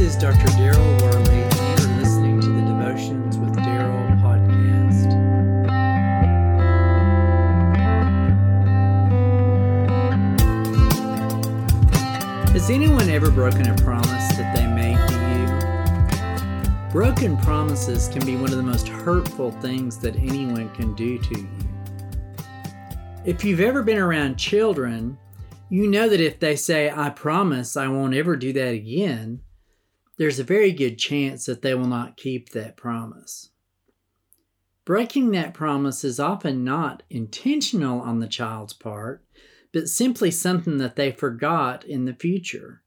Dr. Daryl Worley, and you're listening to the Devotions with Daryl podcast. Has anyone ever broken a promise that they made to you? Broken promises can be one of the most hurtful things that anyone can do to you. If you've ever been around children, you know that if they say, I promise I won't ever do that again, there's a very good chance that they will not keep that promise. Breaking that promise is often not intentional on the child's part, but simply something that they forgot in the future.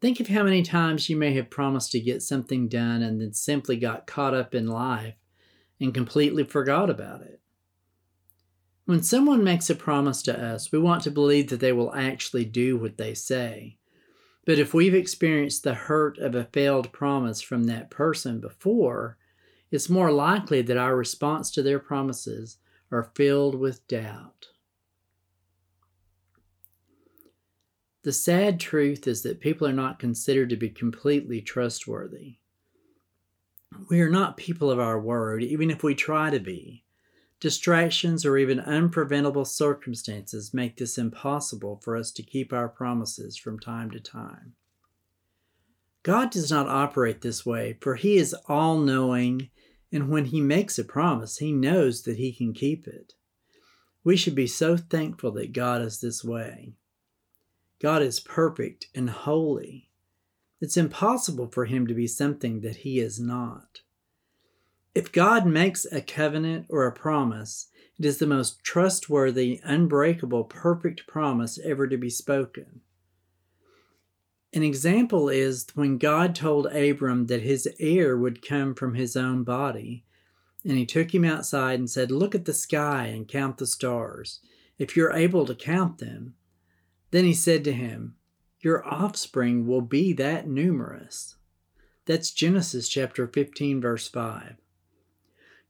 Think of how many times you may have promised to get something done and then simply got caught up in life and completely forgot about it. When someone makes a promise to us, we want to believe that they will actually do what they say. But if we've experienced the hurt of a failed promise from that person before, it's more likely that our response to their promises are filled with doubt. The sad truth is that people are not considered to be completely trustworthy. We are not people of our word, even if we try to be. Distractions or even unpreventable circumstances make this impossible for us to keep our promises from time to time. God does not operate this way, for He is all knowing, and when He makes a promise, He knows that He can keep it. We should be so thankful that God is this way. God is perfect and holy. It's impossible for him to be something that he is not. If God makes a covenant or a promise, it is the most trustworthy, unbreakable, perfect promise ever to be spoken. An example is when God told Abram that his heir would come from his own body, and he took him outside and said, Look at the sky and count the stars, if you're able to count them. Then he said to him, Your offspring will be that numerous. That's Genesis chapter 15, verse 5.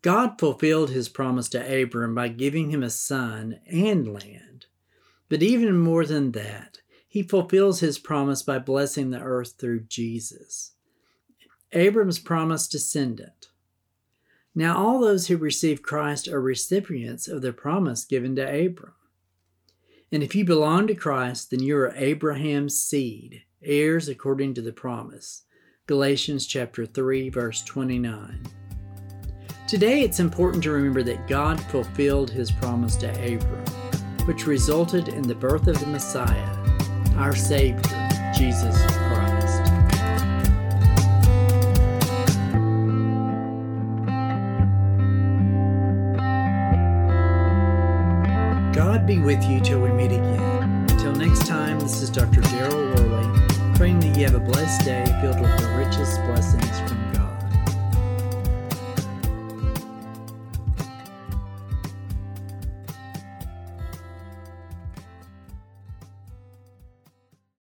God fulfilled his promise to Abram by giving him a son and land. But even more than that, he fulfills his promise by blessing the earth through Jesus. Abram's promised descendant. Now, all those who receive Christ are recipients of the promise given to Abram. And if you belong to Christ, then you are Abraham's seed, heirs according to the promise. Galatians chapter 3 verse 29. Today it's important to remember that God fulfilled his promise to Abram, which resulted in the birth of the Messiah, our Savior, Jesus Christ. God be with you till we meet again. Until next time, this is Dr. Daryl Worley, praying that you have a blessed day filled with the richest blessings from